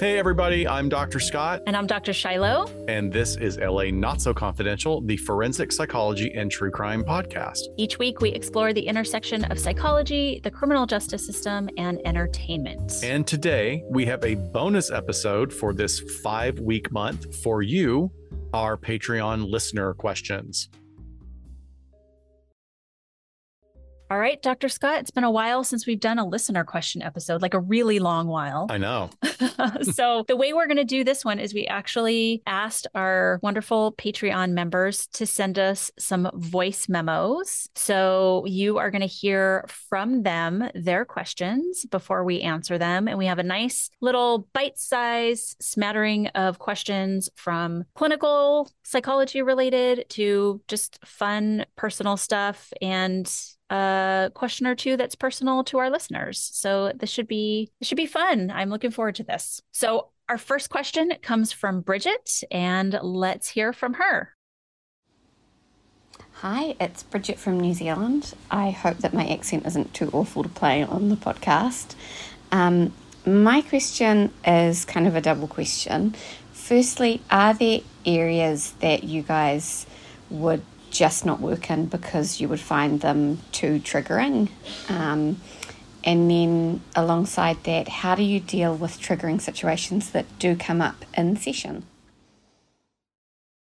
Hey, everybody, I'm Dr. Scott. And I'm Dr. Shiloh. And this is LA Not So Confidential, the forensic psychology and true crime podcast. Each week, we explore the intersection of psychology, the criminal justice system, and entertainment. And today, we have a bonus episode for this five week month for you, our Patreon listener questions. All right, Dr. Scott, it's been a while since we've done a listener question episode, like a really long while. I know. so, the way we're going to do this one is we actually asked our wonderful Patreon members to send us some voice memos. So, you are going to hear from them their questions before we answer them. And we have a nice little bite size smattering of questions from clinical psychology related to just fun personal stuff and a question or two that's personal to our listeners. So this should be this should be fun. I'm looking forward to this. So our first question comes from Bridget and let's hear from her. Hi, it's Bridget from New Zealand. I hope that my accent isn't too awful to play on the podcast. Um, my question is kind of a double question. Firstly, are there areas that you guys would just not work in because you would find them too triggering. Um, and then alongside that, how do you deal with triggering situations that do come up in session?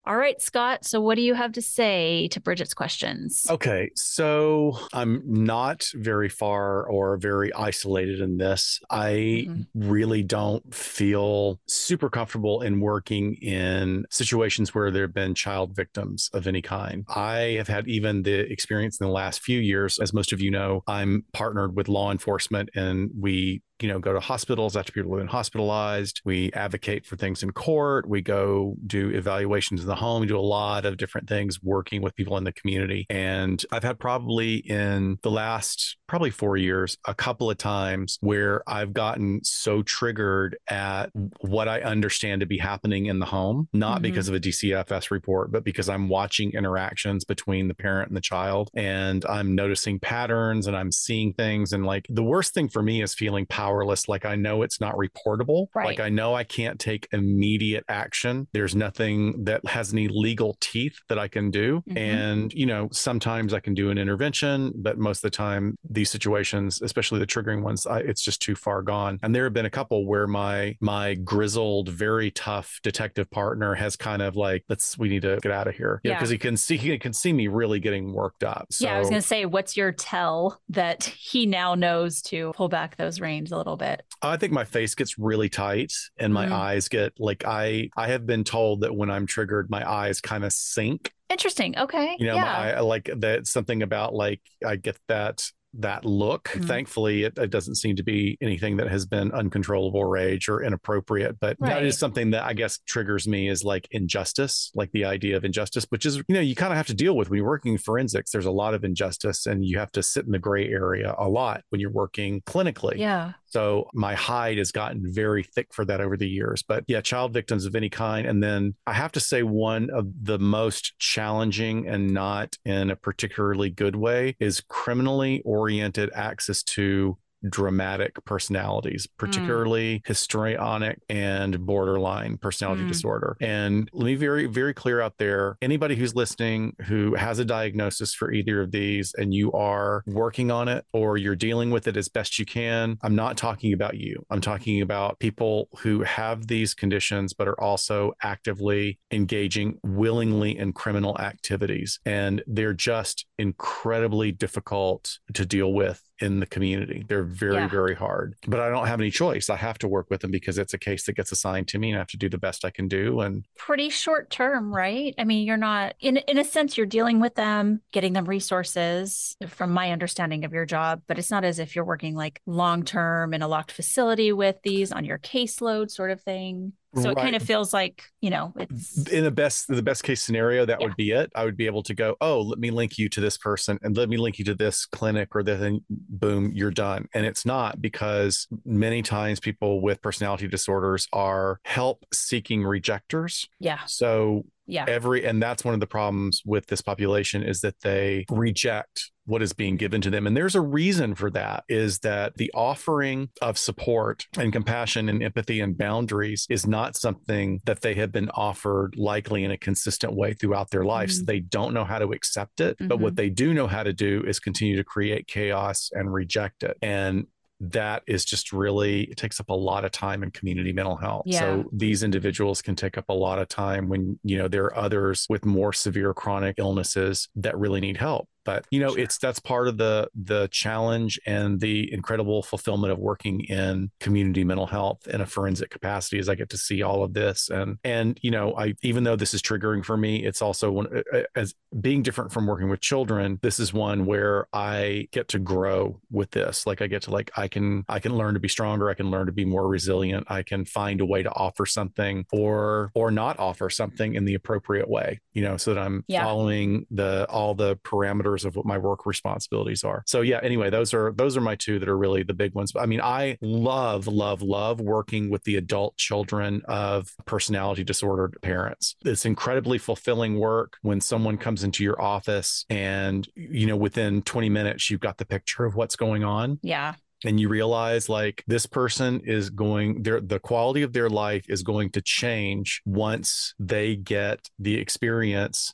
All right, Scott. So, what do you have to say to Bridget's questions? Okay. So, I'm not very far or very isolated in this. I mm-hmm. really don't feel super comfortable in working in situations where there have been child victims of any kind. I have had even the experience in the last few years. As most of you know, I'm partnered with law enforcement and we you know, go to hospitals after people have been hospitalized. We advocate for things in court. We go do evaluations in the home. We do a lot of different things working with people in the community. And I've had probably in the last probably four years, a couple of times where I've gotten so triggered at what I understand to be happening in the home, not mm-hmm. because of a DCFS report, but because I'm watching interactions between the parent and the child and I'm noticing patterns and I'm seeing things. And like the worst thing for me is feeling powerless powerless. Like I know it's not reportable. Right. Like I know I can't take immediate action. There's nothing that has any legal teeth that I can do. Mm-hmm. And, you know, sometimes I can do an intervention, but most of the time, these situations, especially the triggering ones, I, it's just too far gone. And there have been a couple where my my grizzled, very tough detective partner has kind of like, let's we need to get out of here. Yeah. Because he can see he can see me really getting worked up. So, yeah, I was gonna say, what's your tell that he now knows to pull back those reins a little bit? I think my face gets really tight and my mm. eyes get like I I have been told that when I'm triggered, my eyes kind of sink. Interesting. Okay. You know, yeah. I like that something about like I get that that look. Mm-hmm. Thankfully, it, it, doesn't seem to be anything that has been uncontrollable rage or inappropriate. But right. that is something that I guess triggers me is like injustice, like the idea of injustice, which is, you know, you kind of have to deal with when you're working in forensics. There's a lot of injustice and you have to sit in the gray area a lot when you're working clinically. Yeah. So my hide has gotten very thick for that over the years. But yeah, child victims of any kind. And then I have to say, one of the most challenging and not in a particularly good way is criminally oriented access to dramatic personalities, mm. particularly mm. histrionic and borderline personality mm. disorder. And let me be very, very clear out there anybody who's listening who has a diagnosis for either of these and you are working on it or you're dealing with it as best you can, I'm not talking about you. I'm talking about people who have these conditions but are also actively engaging willingly in criminal activities. And they're just incredibly difficult to deal with in the community. They're very, yeah. very hard. But I don't have any choice. I have to work with them because it's a case that gets assigned to me and I have to do the best I can do. And pretty short term, right? I mean, you're not in in a sense you're dealing with them, getting them resources from my understanding of your job, but it's not as if you're working like long term in a locked facility with these on your caseload sort of thing. So right. it kind of feels like, you know, it's in the best the best case scenario, that yeah. would be it. I would be able to go, oh, let me link you to this person and let me link you to this clinic or then boom, you're done. And it's not because many times people with personality disorders are help seeking rejectors. Yeah. So yeah every and that's one of the problems with this population is that they reject what is being given to them. And there's a reason for that is that the offering of support and compassion and empathy and boundaries is not something that they have been offered likely in a consistent way throughout their lives. Mm-hmm. They don't know how to accept it, mm-hmm. but what mm-hmm. they do know how to do is continue to create chaos and reject it. And that is just really it takes up a lot of time in community mental health. Yeah. So these individuals can take up a lot of time when you know there are others with more severe chronic illnesses that really need help but you know sure. it's that's part of the the challenge and the incredible fulfillment of working in community mental health in a forensic capacity as i get to see all of this and and you know i even though this is triggering for me it's also one uh, uh, as being different from working with children this is one where i get to grow with this like i get to like i can i can learn to be stronger i can learn to be more resilient i can find a way to offer something or or not offer something in the appropriate way you know so that i'm yeah. following the all the parameters of what my work responsibilities are. So yeah, anyway, those are those are my two that are really the big ones. I mean, I love love love working with the adult children of personality disordered parents. It's incredibly fulfilling work when someone comes into your office and you know within 20 minutes you've got the picture of what's going on. Yeah and you realize like this person is going their the quality of their life is going to change once they get the experience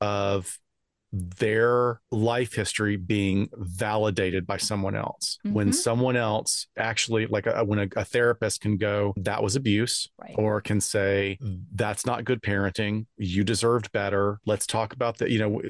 of their life history being validated by someone else. Mm-hmm. When someone else actually, like a, when a, a, therapist can go, that was abuse, right. or can say, that's not good parenting. You deserved better. Let's talk about that. You know,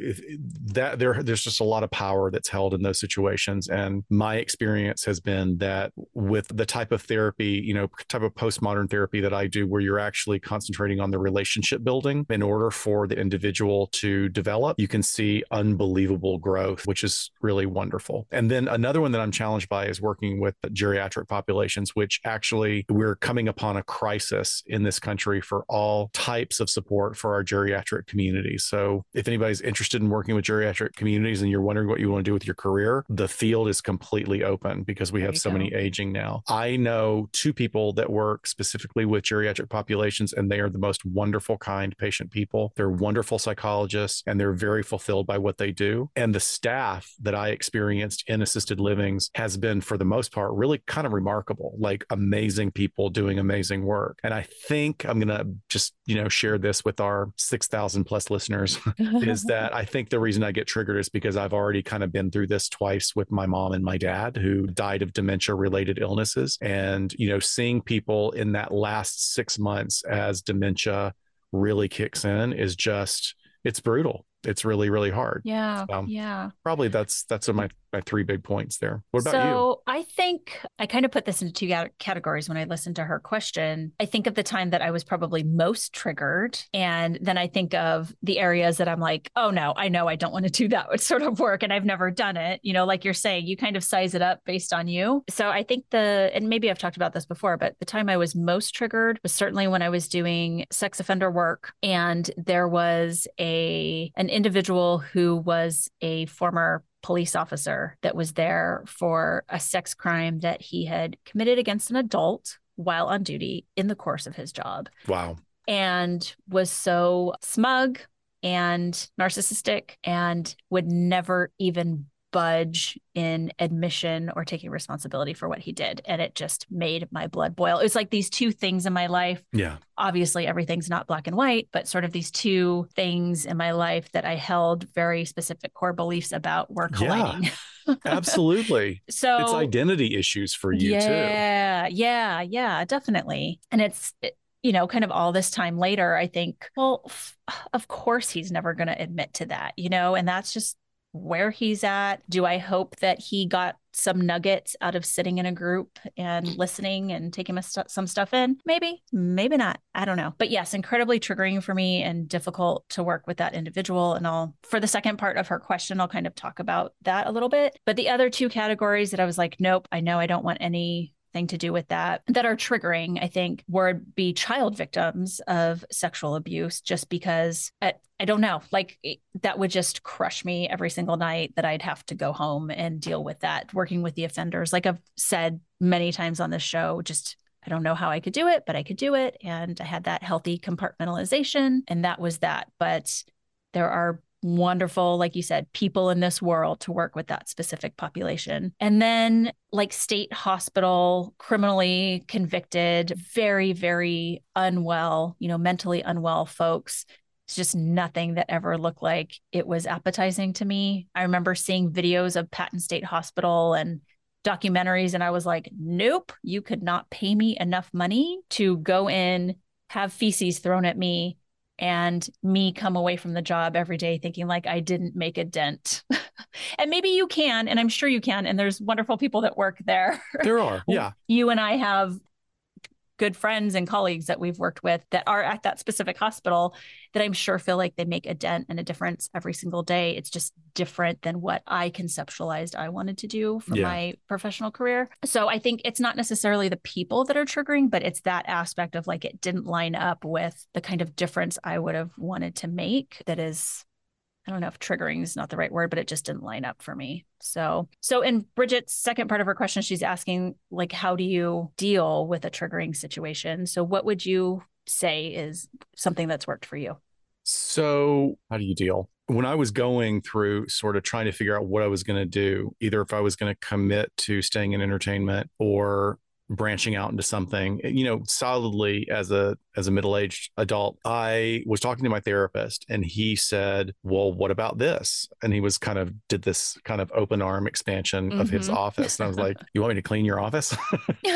that there, there's just a lot of power that's held in those situations. And my experience has been that with the type of therapy, you know, type of postmodern therapy that I do, where you're actually concentrating on the relationship building in order for the individual to develop, you can see unbelievable growth, which is really wonderful. And then another one that I'm challenged by is working with geriatric populations, which actually we're coming upon a crisis in this country for all types of support for our geriatric communities. So if anybody's interested in working with geriatric communities and you're wondering what you want to do with your career, the field is completely open because we have so go. many aging now. I know two people that work specifically with geriatric populations, and they are the most wonderful, kind patient people. They're wonderful psychologists and they're very fulfilled fulfilled by what they do. And the staff that I experienced in assisted livings has been, for the most part, really kind of remarkable, like amazing people doing amazing work. And I think I'm going to just, you know, share this with our 6,000 plus listeners is that I think the reason I get triggered is because I've already kind of been through this twice with my mom and my dad who died of dementia related illnesses. And, you know, seeing people in that last six months as dementia really kicks in is just, it's brutal it's really really hard yeah so yeah probably that's that's my my three big points there. What about so, you? So I think I kind of put this into two categories when I listened to her question. I think of the time that I was probably most triggered. And then I think of the areas that I'm like, oh no, I know I don't want to do that sort of work. And I've never done it. You know, like you're saying, you kind of size it up based on you. So I think the, and maybe I've talked about this before, but the time I was most triggered was certainly when I was doing sex offender work. And there was a, an individual who was a former police officer that was there for a sex crime that he had committed against an adult while on duty in the course of his job. Wow. And was so smug and narcissistic and would never even budge in admission or taking responsibility for what he did. And it just made my blood boil. It was like these two things in my life. Yeah. Obviously, everything's not black and white, but sort of these two things in my life that I held very specific core beliefs about were colliding. Yeah, absolutely. so it's identity issues for you yeah, too. Yeah. Yeah. Yeah. Definitely. And it's, it, you know, kind of all this time later, I think, well, f- of course he's never going to admit to that, you know, and that's just where he's at? Do I hope that he got some nuggets out of sitting in a group and listening and taking st- some stuff in? Maybe, maybe not. I don't know. But yes, incredibly triggering for me and difficult to work with that individual. And I'll, for the second part of her question, I'll kind of talk about that a little bit. But the other two categories that I was like, nope, I know I don't want any thing to do with that that are triggering, I think, would be child victims of sexual abuse, just because I, I don't know, like that would just crush me every single night that I'd have to go home and deal with that, working with the offenders. Like I've said many times on this show, just I don't know how I could do it, but I could do it. And I had that healthy compartmentalization, and that was that. But there are wonderful, like you said, people in this world to work with that specific population. And then, like state hospital, criminally convicted, very, very unwell, you know, mentally unwell folks. It's just nothing that ever looked like it was appetizing to me. I remember seeing videos of Patton State Hospital and documentaries, and I was like, nope, you could not pay me enough money to go in, have feces thrown at me, and me come away from the job every day thinking like I didn't make a dent. and maybe you can, and I'm sure you can. And there's wonderful people that work there. There are, yeah. You and I have good friends and colleagues that we've worked with that are at that specific hospital that I'm sure feel like they make a dent and a difference every single day. It's just different than what I conceptualized I wanted to do for yeah. my professional career. So I think it's not necessarily the people that are triggering, but it's that aspect of like it didn't line up with the kind of difference I would have wanted to make that is I don't know if triggering is not the right word, but it just didn't line up for me. So, so in Bridget's second part of her question, she's asking, like, how do you deal with a triggering situation? So, what would you say is something that's worked for you? So, how do you deal? When I was going through sort of trying to figure out what I was going to do, either if I was going to commit to staying in entertainment or branching out into something you know solidly as a as a middle-aged adult i was talking to my therapist and he said well what about this? And he was kind of did this kind of open arm expansion mm-hmm. of his mm-hmm. office. And i was like you want me to clean your office?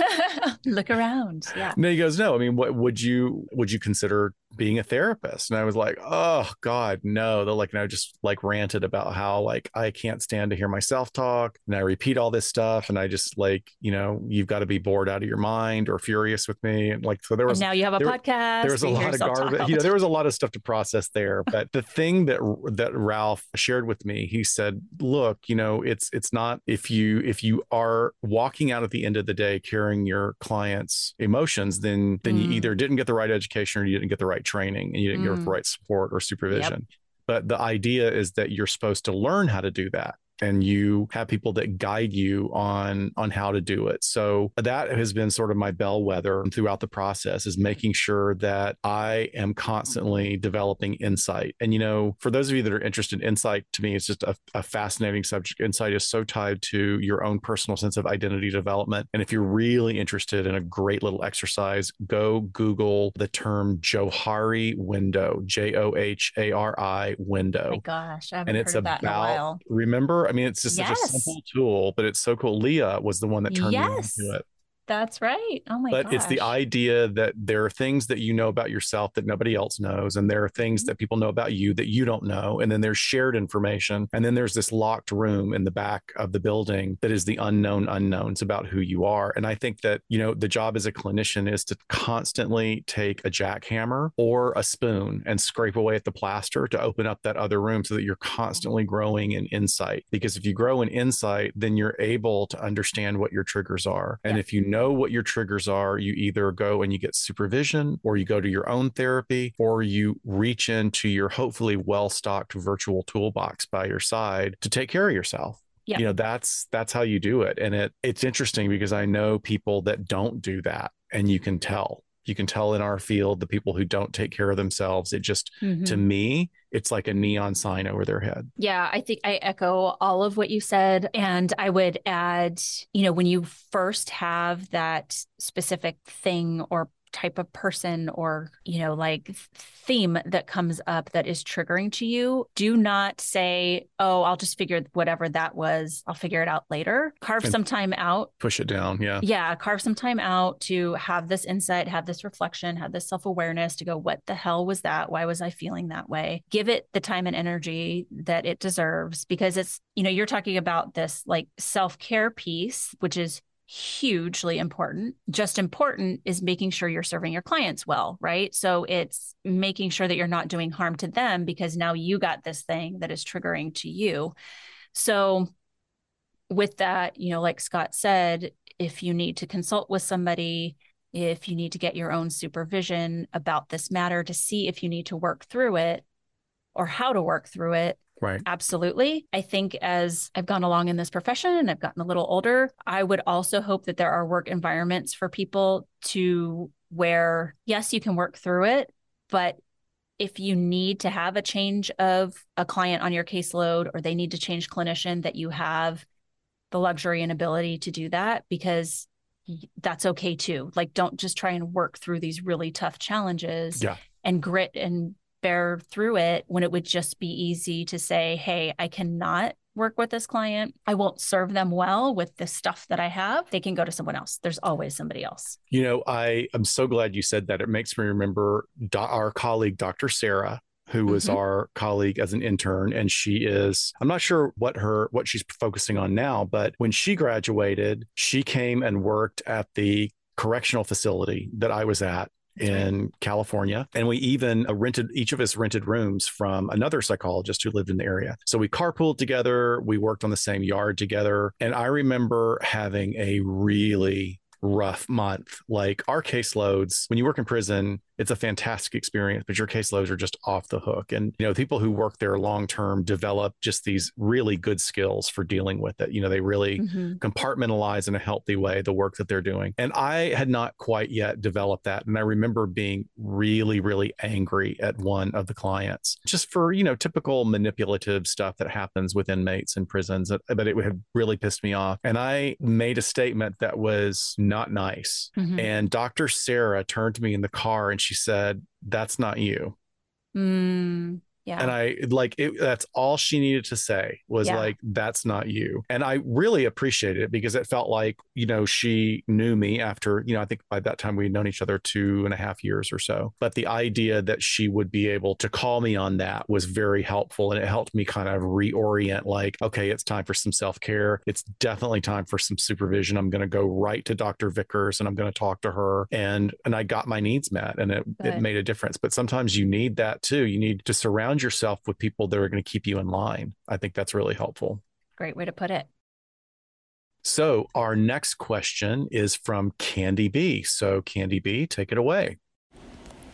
Look around yeah. No he goes no i mean what would you would you consider being a therapist? And i was like oh god no. They're like and i just like ranted about how like i can't stand to hear myself talk and i repeat all this stuff and i just like you know you've got to be bored out of your mind or furious with me and like so there was and now you have a there, podcast there was a lot of garbage you know there was a lot of stuff to process there but the thing that that ralph shared with me he said look you know it's it's not if you if you are walking out at the end of the day carrying your clients emotions then then mm. you either didn't get the right education or you didn't get the right training and you didn't mm. get the right support or supervision. Yep. But the idea is that you're supposed to learn how to do that and you have people that guide you on on how to do it. So that has been sort of my bellwether throughout the process is making sure that i am constantly developing insight. And you know for those of you that are interested insight to me is just a, a fascinating subject. Insight is so tied to your own personal sense of identity development. And if you're really interested in a great little exercise go google the term johari window j-o-h-a-r-i window. Oh my gosh I haven't and it's about remember I mean, it's just yes. such a simple tool, but it's so cool. Leah was the one that turned yes. me into it. That's right. Oh my But gosh. it's the idea that there are things that you know about yourself that nobody else knows. And there are things mm-hmm. that people know about you that you don't know. And then there's shared information. And then there's this locked room in the back of the building that is the unknown unknowns about who you are. And I think that, you know, the job as a clinician is to constantly take a jackhammer or a spoon and scrape away at the plaster to open up that other room so that you're constantly growing in insight. Because if you grow in insight, then you're able to understand what your triggers are. And yeah. if you know what your triggers are, you either go and you get supervision or you go to your own therapy or you reach into your hopefully well stocked virtual toolbox by your side to take care of yourself. Yeah. You know, that's that's how you do it. And it it's interesting because I know people that don't do that and you can tell you can tell in our field the people who don't take care of themselves it just mm-hmm. to me it's like a neon sign over their head yeah i think i echo all of what you said and i would add you know when you first have that specific thing or type of person or, you know, like theme that comes up that is triggering to you, do not say, oh, I'll just figure whatever that was, I'll figure it out later. Carve and some time out. Push it down. Yeah. Yeah. Carve some time out to have this insight, have this reflection, have this self awareness to go, what the hell was that? Why was I feeling that way? Give it the time and energy that it deserves because it's, you know, you're talking about this like self care piece, which is hugely important. Just important is making sure you're serving your clients well, right? So it's making sure that you're not doing harm to them because now you got this thing that is triggering to you. So with that, you know, like Scott said, if you need to consult with somebody, if you need to get your own supervision about this matter to see if you need to work through it or how to work through it, Right. Absolutely. I think as I've gone along in this profession and I've gotten a little older, I would also hope that there are work environments for people to where, yes, you can work through it, but if you need to have a change of a client on your caseload or they need to change clinician, that you have the luxury and ability to do that because that's okay too. Like, don't just try and work through these really tough challenges yeah. and grit and bear through it when it would just be easy to say, Hey, I cannot work with this client. I won't serve them well with the stuff that I have. They can go to someone else. There's always somebody else. You know, I am so glad you said that. It makes me remember our colleague, Dr. Sarah, who was mm-hmm. our colleague as an intern and she is i'm not sure what her what she's focusing on now but when she graduated she came and worked at the correctional facility that i was at in California. And we even uh, rented, each of us rented rooms from another psychologist who lived in the area. So we carpooled together. We worked on the same yard together. And I remember having a really rough month. Like our caseloads, when you work in prison, it's a fantastic experience, but your caseloads are just off the hook. And, you know, people who work there long term develop just these really good skills for dealing with it. You know, they really mm-hmm. compartmentalize in a healthy way the work that they're doing. And I had not quite yet developed that. And I remember being really, really angry at one of the clients just for, you know, typical manipulative stuff that happens with inmates in prisons. But it had really pissed me off. And I made a statement that was not nice. Mm-hmm. And Dr. Sarah turned to me in the car and she said, That's not you. Mm. Yeah. And I like it. That's all she needed to say was yeah. like, that's not you. And I really appreciated it because it felt like, you know, she knew me after, you know, I think by that time we'd known each other two and a half years or so. But the idea that she would be able to call me on that was very helpful. And it helped me kind of reorient like, okay, it's time for some self care. It's definitely time for some supervision. I'm going to go right to Dr. Vickers and I'm going to talk to her. And, and I got my needs met and it, it made a difference. But sometimes you need that too. You need to surround surround yourself with people that are going to keep you in line. I think that's really helpful. Great way to put it. So, our next question is from Candy B. So, Candy B, take it away.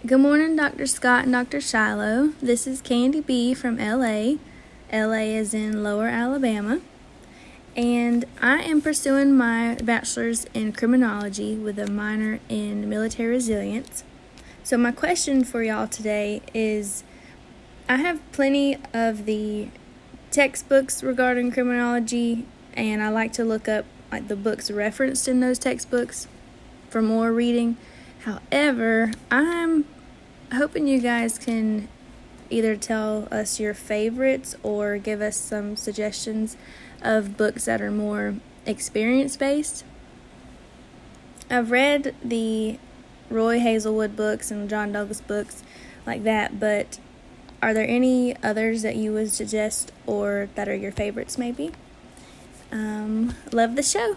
Good morning, Dr. Scott and Dr. Shiloh. This is Candy B from LA. LA is in lower Alabama. And I am pursuing my bachelor's in criminology with a minor in military resilience. So, my question for y'all today is I have plenty of the textbooks regarding criminology, and I like to look up like the books referenced in those textbooks for more reading. However, I'm hoping you guys can either tell us your favorites or give us some suggestions of books that are more experience based. I've read the Roy Hazelwood books and John Douglas books like that, but are there any others that you would suggest or that are your favorites, maybe? Um, love the show.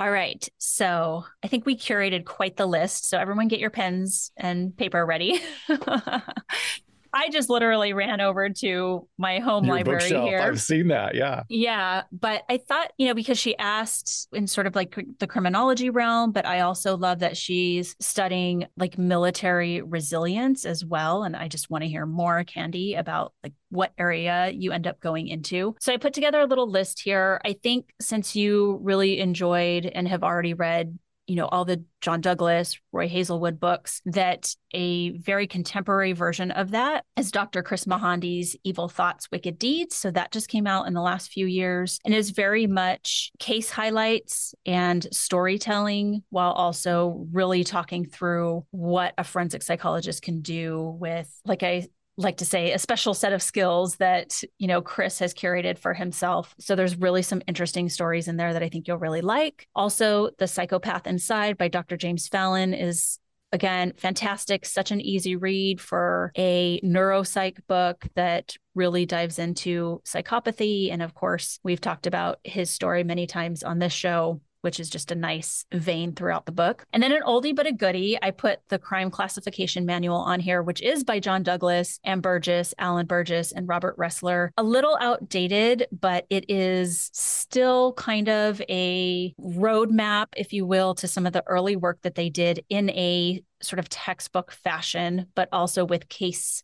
All right. So I think we curated quite the list. So everyone get your pens and paper ready. I just literally ran over to my home Your library bookshelf. here. I've seen that. Yeah. Yeah. But I thought, you know, because she asked in sort of like the criminology realm, but I also love that she's studying like military resilience as well. And I just want to hear more, Candy, about like what area you end up going into. So I put together a little list here. I think since you really enjoyed and have already read you know, all the John Douglas, Roy Hazelwood books, that a very contemporary version of that is Dr. Chris Mohandie's Evil Thoughts, Wicked Deeds. So that just came out in the last few years and is very much case highlights and storytelling while also really talking through what a forensic psychologist can do with, like I like to say a special set of skills that you know chris has curated for himself. So there's really some interesting stories in there that i think you'll really like. Also the psychopath inside by dr james fallon is again fantastic such an easy read for a neuropsych book that really dives into psychopathy. And of course we've talked about his story many times on this show which is just a nice vein throughout the book. And then an oldie but a goodie, I put the crime classification manual on here, which is by John Douglas, Ann Burgess, Allen Burgess, and Robert Ressler. A little outdated, but it is still kind of a roadmap, if you will, to some of the early work that they did in a sort of textbook fashion, but also with case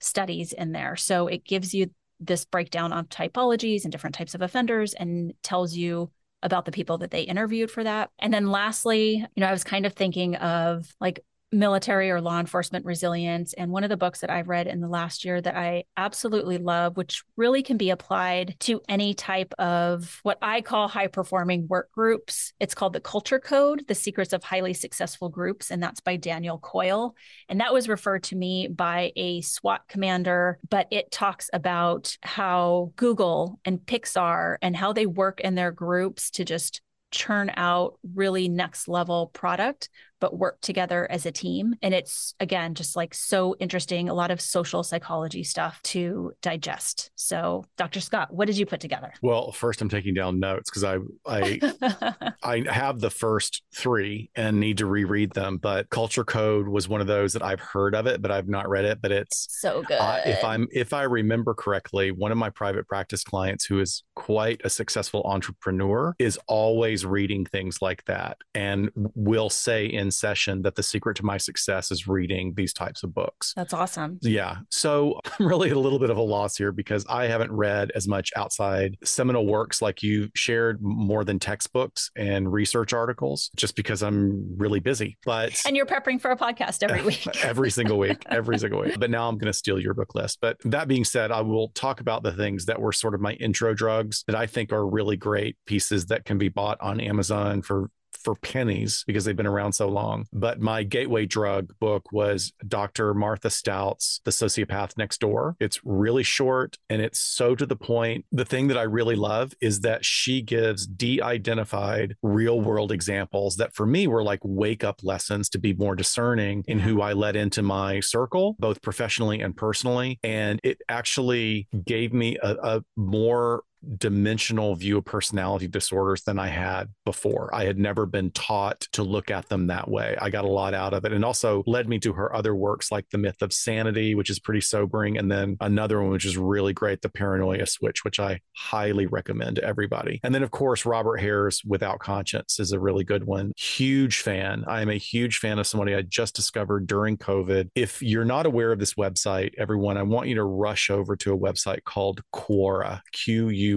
studies in there. So it gives you this breakdown of typologies and different types of offenders and tells you about the people that they interviewed for that. And then lastly, you know, I was kind of thinking of like military or law enforcement resilience. And one of the books that I've read in the last year that I absolutely love, which really can be applied to any type of what I call high performing work groups. It's called The Culture Code The Secrets of Highly Successful Groups. And that's by Daniel Coyle. And that was referred to me by a SWAT commander, but it talks about how Google and Pixar and how they work in their groups to just churn out really next level product but work together as a team. And it's, again, just like so interesting, a lot of social psychology stuff to digest. So, Dr. Scott, what did you put together? Well, first, I'm taking down notes because I, I, I have the first three and need to reread them. But Culture Code was one of those that I've heard of it, but I've not read it. But it's so good. Uh, if I'm, if I remember correctly, one of my private practice clients who is quite a successful entrepreneur is always reading things like that and will say in session that the secret to my success is reading these types of books. That's awesome. Yeah. So I'm really a little bit of a loss here because I haven't read as much outside seminal works like you shared more than textbooks and research articles just because I'm really busy. But and you're prepping for a podcast every week. every single week, every single week. But now I'm going to steal your book list. But that being said, I will talk about the things that were sort of my intro drugs that I think are really great pieces that can be bought on Amazon for for pennies because they've been around so long. But my gateway drug book was Dr. Martha Stout's The Sociopath Next Door. It's really short and it's so to the point. The thing that I really love is that she gives de identified real world examples that for me were like wake up lessons to be more discerning in who I let into my circle, both professionally and personally. And it actually gave me a, a more dimensional view of personality disorders than I had before. I had never been taught to look at them that way. I got a lot out of it and also led me to her other works like The Myth of Sanity, which is pretty sobering. And then another one, which is really great, The Paranoia Switch, which I highly recommend to everybody. And then, of course, Robert Hare's Without Conscience is a really good one. Huge fan. I am a huge fan of somebody I just discovered during COVID. If you're not aware of this website, everyone, I want you to rush over to a website called Quora, Q U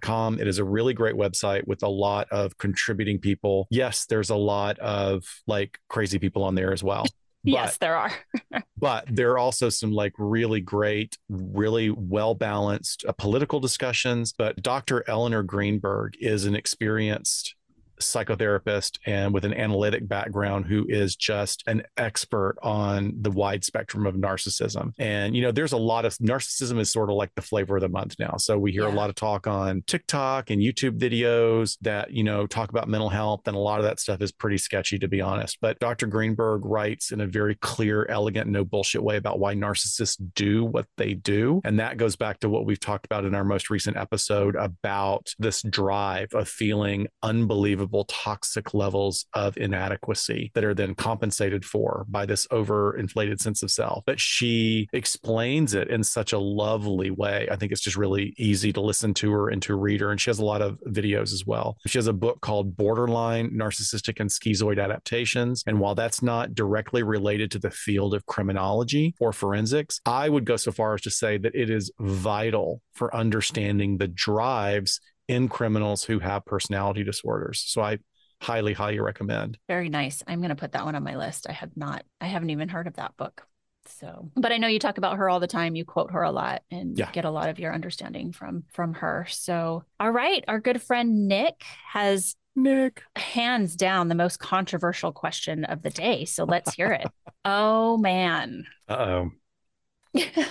com. It is a really great website with a lot of contributing people. Yes, there's a lot of like crazy people on there as well. But, yes, there are. but there are also some like really great, really well balanced uh, political discussions. But Dr. Elinor Greenberg is an experienced psychotherapist and with an analytic background who is just an expert on the wide spectrum of narcissism. And, you know, there's a lot of narcissism is sort of like the flavor of the month now. So we hear yeah. a lot of talk on TikTok and YouTube videos that, you know, talk about mental health. And a lot of that stuff is pretty sketchy, to be honest. But Dr. Greenberg writes in a very clear, elegant, no bullshit way about why narcissists do what they do. And that goes back to what we've talked about in our most recent episode about this drive of feeling unbelievable unbelievable toxic levels of inadequacy that are then compensated for by this overinflated sense of self. But she explains it in such a lovely way. I think it's just really easy to listen to her and to read her. And she has a lot of videos as well. She has a book called Borderline Narcissistic and Schizoid Adaptations. And while that's not directly related to the field of criminology or forensics, I would go so far as to say that it is vital for understanding the drives in criminals who have personality disorders. So I highly, highly recommend. Very nice. I'm going to put that one on my list. I have not, I haven't even heard of that book. So, but I know you talk about her all the time. You quote her a lot and yeah. get a lot of your understanding from from her. So, all right, our good friend Nick has Nick hands down the most controversial question of the day. So let's hear it. oh man. Uh oh.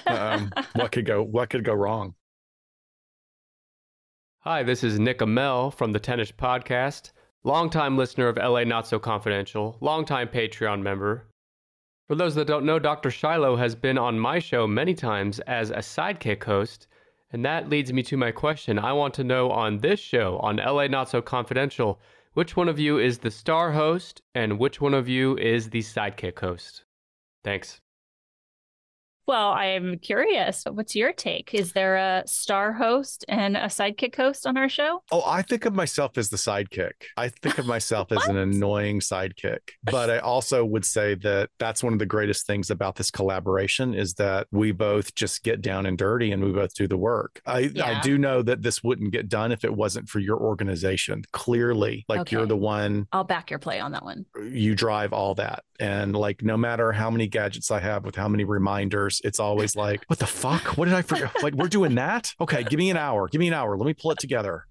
um, what could go? What could go wrong? Hi, this is Nick Amell from the Tennis Podcast, longtime listener of LA Not So Confidential, longtime Patreon member. For those that don't know, Dr. Shiloh has been on my show many times as a sidekick host, and that leads me to my question. I want to know on this show, on LA Not So Confidential, which one of you is the star host and which one of you is the sidekick host? Thanks. Well, I'm curious. What's your take? Is there a star host and a sidekick host on our show? Oh, I think of myself as the sidekick. I think of myself as an annoying sidekick. But I also would say that that's one of the greatest things about this collaboration is that we both just get down and dirty and we both do the work. I, yeah. I do know that this wouldn't get done if it wasn't for your organization. Clearly, like okay. you're the one. I'll back your play on that one. You drive all that. And like, no matter how many gadgets I have with how many reminders, it's always like, what the fuck? What did I forget? like, we're doing that? Okay, give me an hour. Give me an hour. Let me pull it together.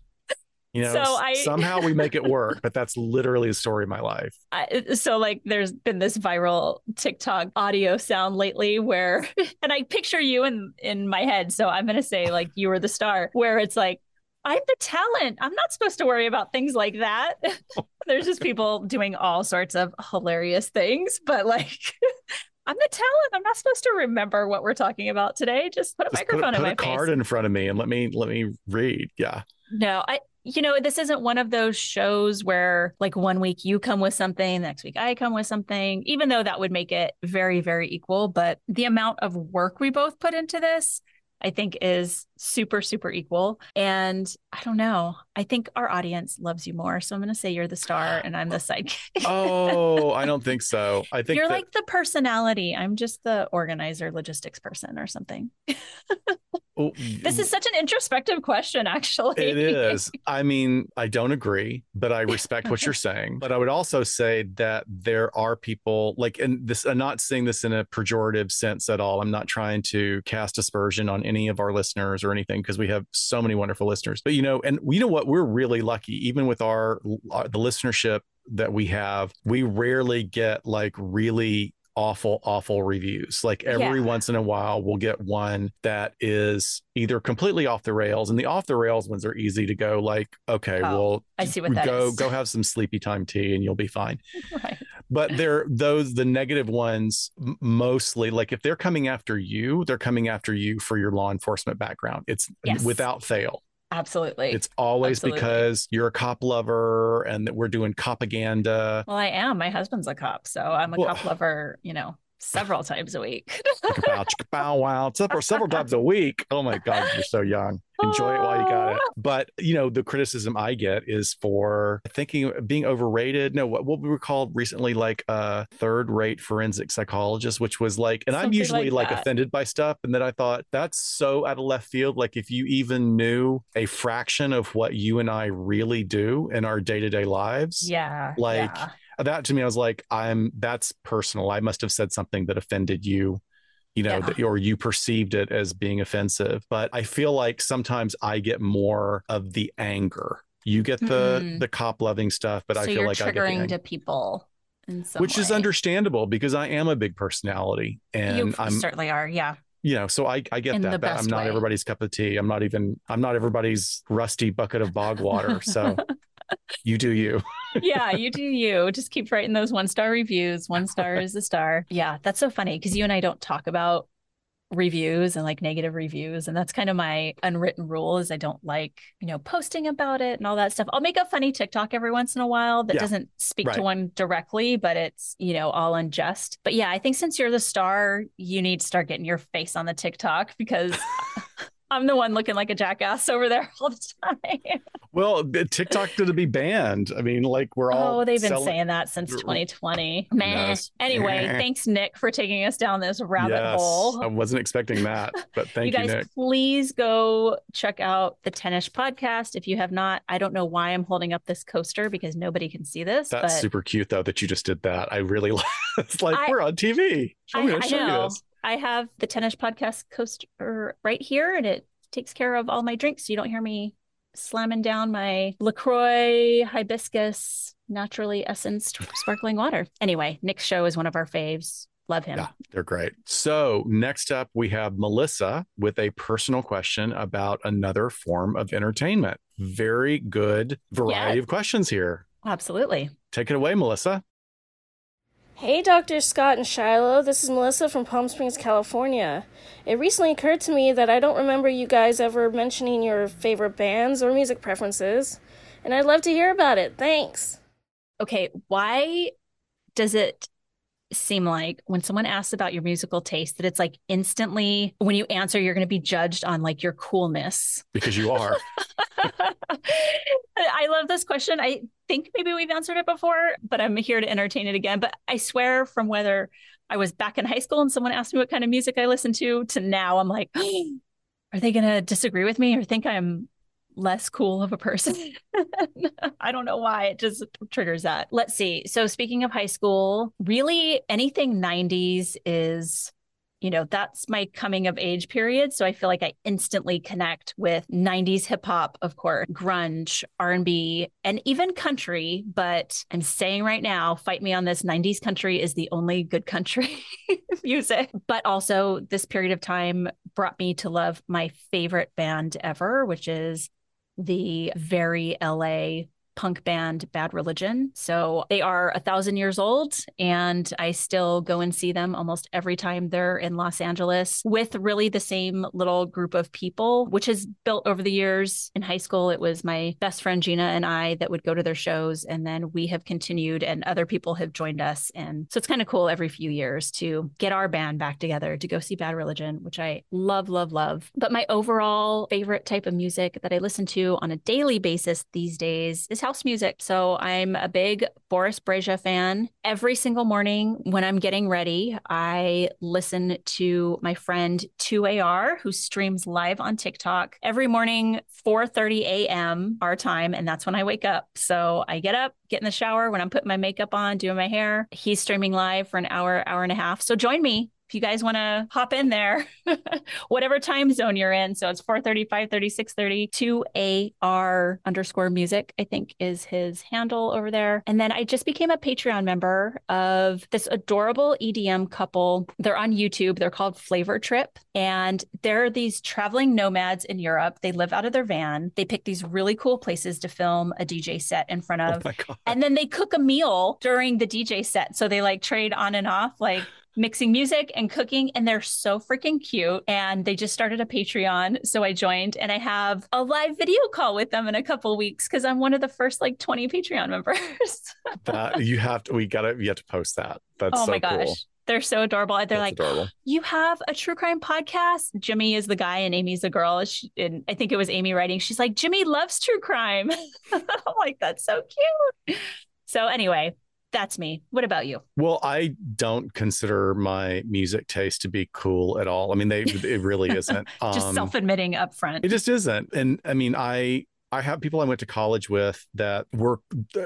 You know, so I, somehow we make it work, but that's literally the story of my life. I, so, like, there's been this viral TikTok audio sound lately where, and I picture you in in my head. So I'm gonna say like you were the star, where it's like I'm the talent. I'm not supposed to worry about things like that. There's just people doing all sorts of hilarious things, but like I'm the talent. I'm not supposed to remember what we're talking about today. Just put a just microphone put, put in my a face. card in front of me and let me let me read. Yeah. No, I you know, this isn't one of those shows where like one week you come with something, next week I come with something, even though that would make it very, very equal. But the amount of work we both put into this I think is super, super equal. And I don't know. I think our audience loves you more. So I'm going to say you're the star and I'm the sidekick. oh, I don't think so. I think you're that... like the personality. I'm just the organizer, logistics person or something. Oh, this is such an introspective question, actually. It is. I mean, I don't agree, but I respect what you're saying. But I would also say that there are people like, and this, I'm not saying this in a pejorative sense at all. I'm not trying to cast aspersion on any of our listeners or anything because we have so many wonderful listeners. But you know, and you know what? We're really lucky, even with our, our the listenership that we have, we rarely get like really awful, awful reviews. Like every yeah. once in a while, we'll get one that is either completely off the rails, and the off the rails ones are easy to go. Like, okay, oh, well, I see what that go is. go have some sleepy time tea, and you'll be fine. right. But they're those the negative ones mostly. Like if they're coming after you, they're coming after you for your law enforcement background. It's yes. without fail. Absolutely. It's always Absolutely. because you're a cop lover and that we're doing propaganda. Well, I am. My husband's a cop, so I'm a well, cop lover, you know, several times a week. bow, wow. Several, several times a week. Oh my God, you're so young. Enjoy it while you got it. But, you know, the criticism I get is for thinking being overrated. No, what, what we were called recently, like a third rate forensic psychologist, which was like, and Something I'm usually like, like offended by stuff. And then I thought that's so out of left field. Like if you even knew a fraction of what you and I really do in our day to day lives. Yeah. Like, yeah that to me, I was like, I'm that's personal. I must have said something that offended you, you know, yeah. that, or you perceived it as being offensive. But I feel like sometimes I get more of the anger. You get the mm-hmm. the cop loving stuff, but so I feel like I get to people. Which way. is understandable because I am a big personality and you I'm certainly are, yeah you know, so I, I get In that. that I'm not way. everybody's cup of tea. I'm not even I'm not everybody's rusty bucket of bog water. So you do you. Yeah, you do you. Just keep writing those one star reviews. One star is a star. Yeah, that's so funny because you and I don't talk about reviews and like negative reviews and that's kind of my unwritten rule is I don't like, you know, posting about it and all that stuff. I'll make a funny TikTok every once in a while that yeah, doesn't speak right. to one directly, but it's, you know, all unjust. But yeah, I think since you're the star, you need to start getting your face on the TikTok because I'm the one looking like a jackass over there all the time. well, TikTok did to be banned. I mean, like we're all. Oh, they've been selling... saying that since 2020. Meh. Yes. Anyway, thanks, Nick, for taking us down this rabbit yes. hole. I wasn't expecting that, but thank you, you guys. Nick. Please go check out the Tennis podcast if you have not. I don't know why I'm holding up this coaster because nobody can see this. That's but... super cute though that you just did that. I really like. it's like I, we're on TV. Show me, I, show I know. I have the Tennis Podcast coaster right here, and it takes care of all my drinks. So you don't hear me slamming down my LaCroix hibiscus naturally essenced sparkling water. Anyway, Nick's show is one of our faves. Love him. Yeah, they're great. So, next up, we have Melissa with a personal question about another form of entertainment. Very good variety yeah. of questions here. Absolutely. Take it away, Melissa. Hey, Dr. Scott and Shiloh. This is Melissa from Palm Springs, California. It recently occurred to me that I don't remember you guys ever mentioning your favorite bands or music preferences, and I'd love to hear about it. Thanks. Okay, why does it seem like when someone asks about your musical taste that it's like instantly when you answer you're going to be judged on like your coolness. Because you are. I love this question. I think maybe we've answered it before but i'm here to entertain it again. But i swear from whether i was back in high school and someone asked me what kind of music i listen to to now i'm like are they going to disagree with me or think i'm less cool of a person. I don't know why it just triggers that. Let's see. So, speaking of high school, really anything 90s is you know that's my coming of age period so i feel like i instantly connect with 90s hip hop of course grunge r&b and even country but i'm saying right now fight me on this 90s country is the only good country music but also this period of time brought me to love my favorite band ever which is the very LA punk band Bad Religion. So they are a thousand years old, and I still go and see them almost every time they're in Los Angeles with really the same little group of people, which has built over the years. In high school, it was my best friend Gina and I that would go to their shows, and then we have continued, and other people have joined us. And so it's kind of cool every few years to get our band back together to go see Bad Religion, which I love, love, love. But my overall favorite type of music that I listen to on a daily basis these days is house music. So I'm a big Boris Brejcha fan. Every single morning when I'm getting ready, I listen to my friend 2AR who streams live on TikTok every morning 4:30 a.m. our time and that's when I wake up. So I get up, get in the shower when I'm putting my makeup on, doing my hair. He's streaming live for an hour, hour and a half. So join me if you guys want to hop in there, whatever time zone you're in. So it's 4:30, 5:30, 6:30, 2AR underscore music, I think is his handle over there. And then I just became a Patreon member of this adorable EDM couple. They're on YouTube. They're called Flavour Trip. And they're these traveling nomads in Europe. They live out of their van. They pick these really cool places to film a DJ set in front oh of. Oh and then they cook a meal during the DJ set. So they like trade on and off. Like mixing music and cooking and they're so freaking cute and they just started a patreon so i joined and i have a live video call with them in a couple weeks because i'm one of the first like 20 patreon members that you have to we gotta you have to post that that's oh so my gosh cool. They're so adorable. They're That's like, adorable. you have a true crime podcast. Jimmy is the guy and Amy's the girl. She, and I think it was Amy writing. She's like, Jimmy loves true crime. I'm like, that's so cute. So anyway, that's me. What about you? Well, I don't consider my music taste to be cool at all. I mean, they it really isn't. just um, self-admitting up front. It just isn't. And I mean, I I have people I went to college with that were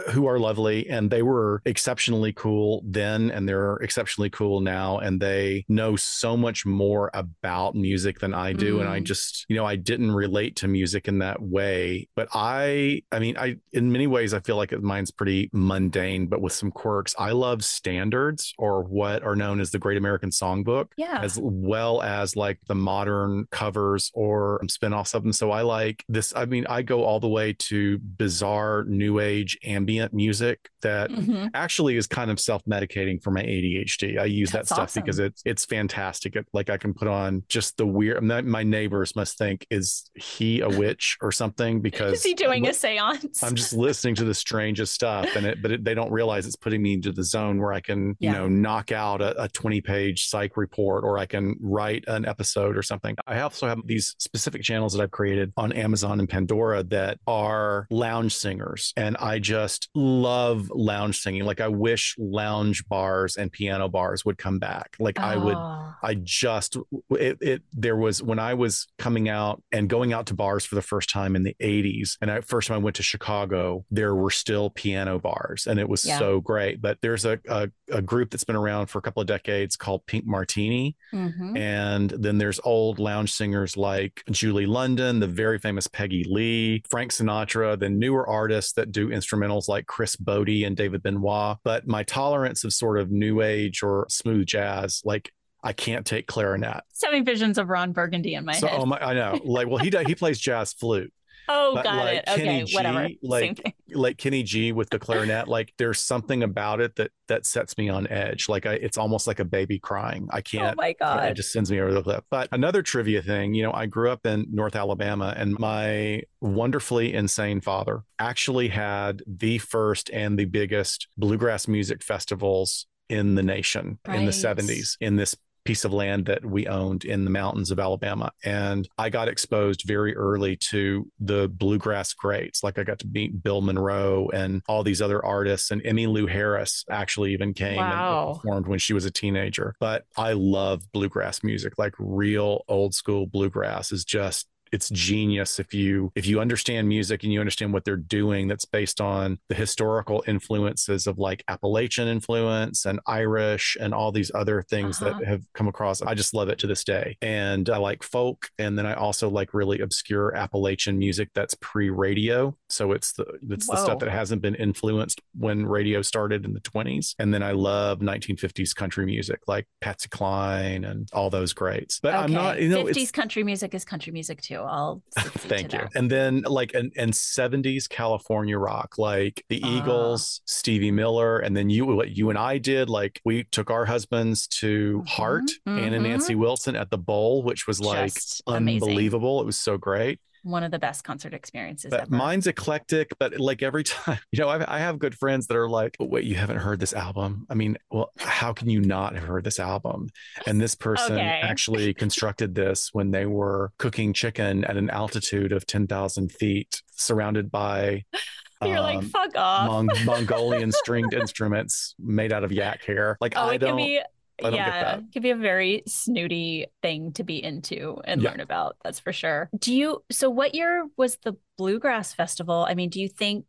who are lovely and they were exceptionally cool then and they're exceptionally cool now and they know so much more about music than I do mm. and I mm. just you know I didn't relate to music in that way but I I mean I in many ways I feel like mine's pretty mundane but with some quirks I love standards or what are known as the Great American Songbook yeah as well as like the modern covers or spin-offs of them so I like this I mean I go all the way to bizarre new age ambient music that mm-hmm. actually is kind of self-medicating for my ADHD. I use That's that stuff awesome. because it's it's fantastic. It, like I can put on just the weird. My neighbors must think is he a witch or something because is he doing I'm, a séance? I'm just listening to the strangest stuff, and it but it, they don't realize it's putting me into the zone where I can yeah. you know knock out a, a 20 page psych report or I can write an episode or something. I also have these specific channels that I've created on Amazon and Pandora that that are lounge singers. And I just love lounge singing. Like I wish lounge bars and piano bars would come back. Like oh. I would, ah. I just, it, it, there was when I was coming out and going out to bars for the first time in the 80s. And I, first time I went to Chicago, there were still piano bars and it was yeah. so great. But there's a, a, a, group that's been around for a couple of decades called Pink Martini. Mm-hmm. And then there's old lounge singers like Julie London, the very famous Peggy Lee, Frank Sinatra, then newer artists that do instrumentals like Chris Botti and David Benoit. But my tolerance of sort of new age or smooth jazz, like I can't take clarinet. having visions of Ron Burgundy in my so, head. Oh my, I know. Like, well, he does. he plays jazz flute. Oh, but got like it. Kenny okay, G, whatever. Like like Kenny G with the clarinet, like there's something about it that that sets me on edge. Like I, it's almost like a baby crying. I oh can't. Oh my god! It just sends me over the cliff. But another trivia thing, you know, I grew up in North Alabama, and my wonderfully insane father actually had the first and the biggest bluegrass music festivals in the nation in the 70s in this piece of land that we owned in the mountains of Alabama. And I got exposed very early to the bluegrass greats. Like I got to meet Bill Monroe and all these other artists. And Emmylou Harris actually even came Wow. and performed when she was a teenager. But I love bluegrass music, like real old school bluegrass is just it's genius if you if you understand music and you understand what they're doing that's based on the historical influences of like appalachian influence and irish and all these other things Uh-huh. that have come across. I just love it to this day. And i like folk and then i also like really obscure appalachian music that's pre-radio. So it's the it's the stuff that hasn't been influenced when radio started in the 20s and then i love 1950s country music like patsy cline and all those greats. But i'm not you know 50s it's country music is country music too. I'll Thank you. And then like and, and 70s California rock, like the Ah. Eagles, Stevie Miller, and then you what you and I did, like we took our husbands to Mhm, Heart, Ann and. Nancy Wilson at the bowl, which was like Just amazing. unbelievable. It was so great. One of the best concert experiences But ever. mine's eclectic, but like every time, you know, I, I have good friends that are like, "Oh, wait, you haven't heard this album? I mean, well, how can you not have heard this album? And this person Okay. actually constructed this when they were cooking chicken at an altitude of 10,000 feet, surrounded by You're like, um, fuck off. Mong- Mongolian stringed instruments made out of yak hair. Like, oh, I it don't. can be I don't get yeah, it can be a very snooty thing to be into and Yeah. learn about. That's for sure. Do you so what year was the Bluegrass Festival? I mean, do you think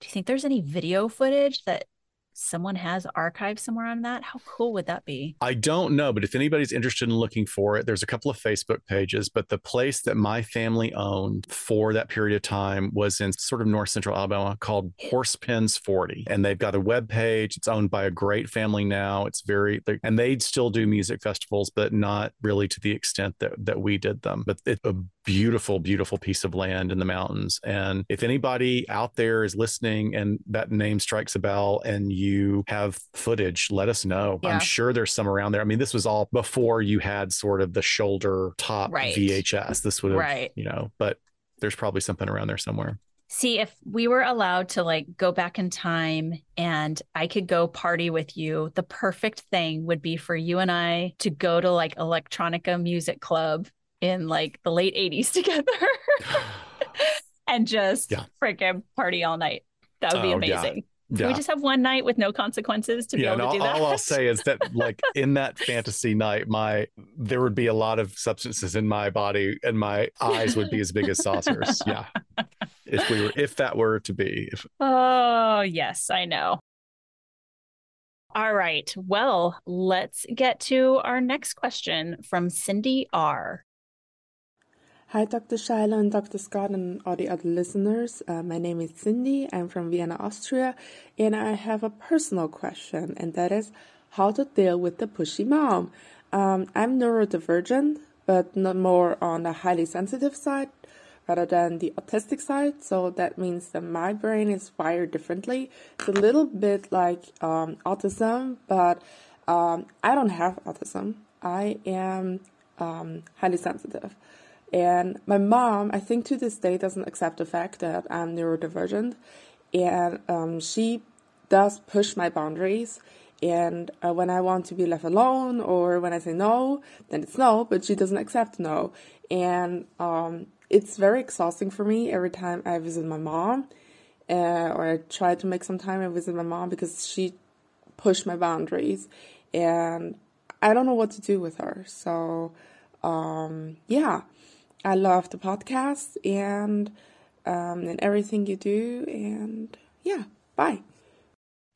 do you think there's any video footage that someone has archived somewhere on that? How cool would that be? I don't know, but if anybody's interested in looking for it, there's a couple of Facebook pages. But the place that my family owned for that period of time was in sort of north central Alabama called Horse Pens 40. And they've got a web page. It's owned by a great family now. It's very, and they still do music festivals, but not really to the extent that, that we did them. But it's a beautiful, beautiful piece of land in the mountains. And if anybody out there is listening and that name strikes a bell and you have footage, let us know. Yeah. I'm sure there's some around there. I mean, this was all before you had sort of the shoulder top Right. VHS. This would have, Right. you know, but there's probably something around there somewhere. See, if we were allowed to like go back in time and I could go party with you, the perfect thing would be for you and I to go to like Electronica Music Club in like the late 80s together and just Yeah. freaking party all night. That would be Oh, yeah. amazing. Can Yeah. we just have one night with no consequences to be yeah, able to all, do that? all I'll say is that, like in that fantasy night, my there would be a lot of substances in my body, and my eyes would be as big as saucers. Yeah, if we were, if that were to be, if Oh, yes, I know. All right. Well, let's get to our next question from Cindy R. Hi, Dr. Shiloh and Dr. Scott and all the other listeners. Uh, my name is Cindy. I'm from Vienna, Austria, and I have a personal question, and that is how to deal with the pushy mom. Um, I'm neurodivergent, but not more on the highly sensitive side rather than the autistic side. So that means that my brain is wired differently. It's a little bit like um, autism, but um, I don't have autism. I am um, highly sensitive. And my mom, I think to this day, doesn't accept the fact that I'm neurodivergent. And um, she does push my boundaries. And uh, when I want to be left alone or when I say no, then it's no, but she doesn't accept no. And um, it's very exhausting for me every time I visit my mom uh, or I try to make some time and visit my mom because she pushed my boundaries. And I don't know what to do with her. So, um, yeah. I love the podcast and um, and everything you do. And yeah, bye.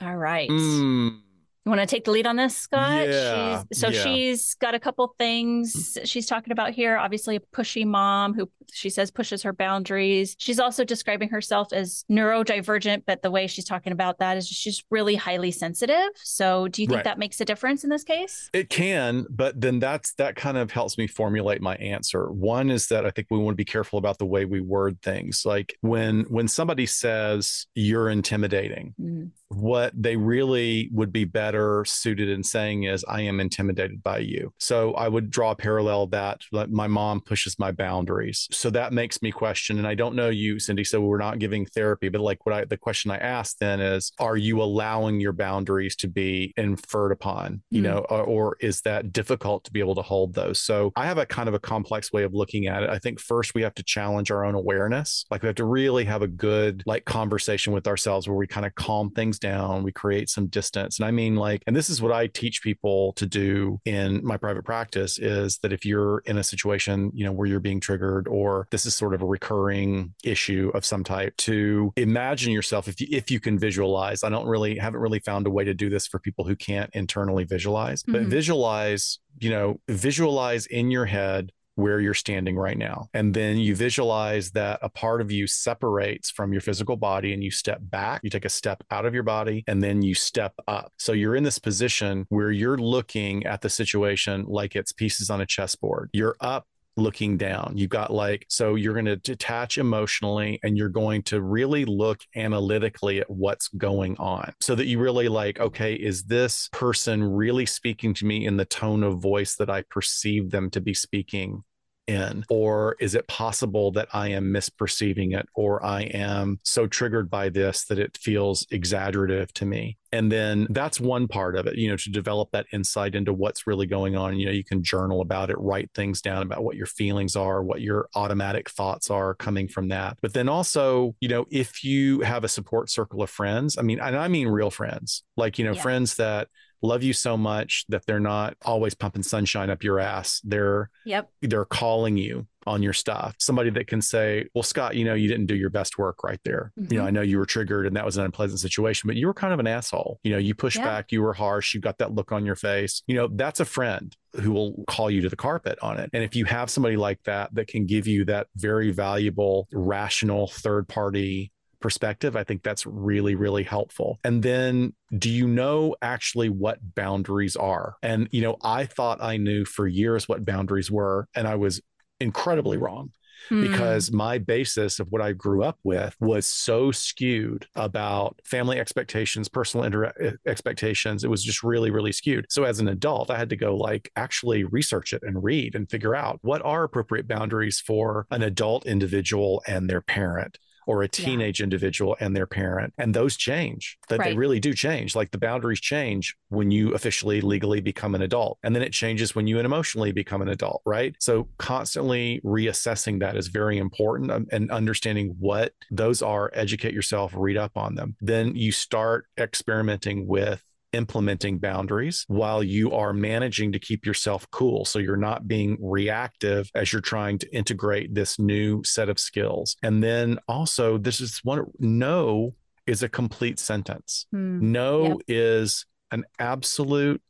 All right. Mm, You want to take the lead on this, Scott? Yeah, She's, so yeah. she's got a couple things she's talking about here. Obviously, a pushy mom who she says pushes her boundaries. She's also describing herself as neurodivergent, but the way she's talking about that is she's really highly sensitive. So, do you think Right. that makes a difference in this case? It can, but then that's that kind of helps me formulate my answer. One is that I think we want to be careful about the way we word things. Like when when somebody says you're intimidating, Mm, what they really would be better suited in saying is, I am intimidated by you. So I would draw a parallel that my mom pushes my boundaries. So that makes me question. And I don't know you, Cindy. So we're not giving therapy, but like what I, the question I asked then is, are you allowing your boundaries to be inferred upon, you mm. know, or, or is that difficult to be able to hold those? So I have a kind of a complex way of looking at it. I think first we have to challenge our own awareness. Like we have to really have a good like conversation with ourselves where we kind of calm things down, we create some distance. And I mean like and this is what I teach people to do in my private practice is that if you're in a situation, you know, where you're being triggered or this is sort of a recurring issue of some type to imagine yourself if you, if you can visualize. I don't really haven't really found a way to do this for people who can't internally visualize, but mm-hmm. visualize, you know, visualize in your head where you're standing right now. And then you visualize that a part of you separates from your physical body and you step back, you take a step out of your body, and then you step up. So you're in this position where you're looking at the situation like it's pieces on a chessboard. You're up looking down. You've got like, so you're going to detach emotionally and you're going to really look analytically at what's going on so that you really like, okay, is this person really speaking to me in the tone of voice that I perceive them to be speaking? In? Or is it possible that I am misperceiving it or I am so triggered by this that it feels exaggerative to me? And then that's one part of it, you know, to develop that insight into what's really going on. You know, you can journal about it, write things down about what your feelings are, what your automatic thoughts are coming from that. But then also, you know, if you have a support circle of friends, I mean, and I mean real friends, like, you know, yeah. friends that love you so much that they're not always pumping sunshine up your ass. They're yep. they're calling you on your stuff. Somebody that can say, "Well, Scott, you know, you didn't do your best work right there. Mm-hmm. You know, mm-hmm. I know you were triggered and that was an unpleasant situation, but you were kind of an asshole. You know, you pushed yeah. back, you were harsh, you got that look on your face. You know, that's a friend who will call you to the carpet on it. And if you have somebody like that that can give you that very valuable, rational third party perspective, I think that's really, really helpful. And then do you know actually what boundaries are? And, you know, I thought I knew for years what boundaries were, and I was incredibly wrong. Hmm. Because my basis of what I grew up with was so skewed about family expectations, personal inter- expectations. It was just really, really skewed. So as an adult, I had to go like actually research it and read and figure out what are appropriate boundaries for an adult individual and their parent or a teenage yeah. individual and their parent. And those change, that right. they really do change. Like the boundaries change when you officially legally become an adult. And then it changes when you emotionally become an adult, right? So constantly reassessing that is very important um, and understanding what those are, educate yourself, read up on them. Then you start experimenting with implementing boundaries while you are managing to keep yourself cool. So you're not being reactive as you're trying to integrate this new set of skills. And then also, this is one no is a complete sentence. Mm, no yep. is an absolute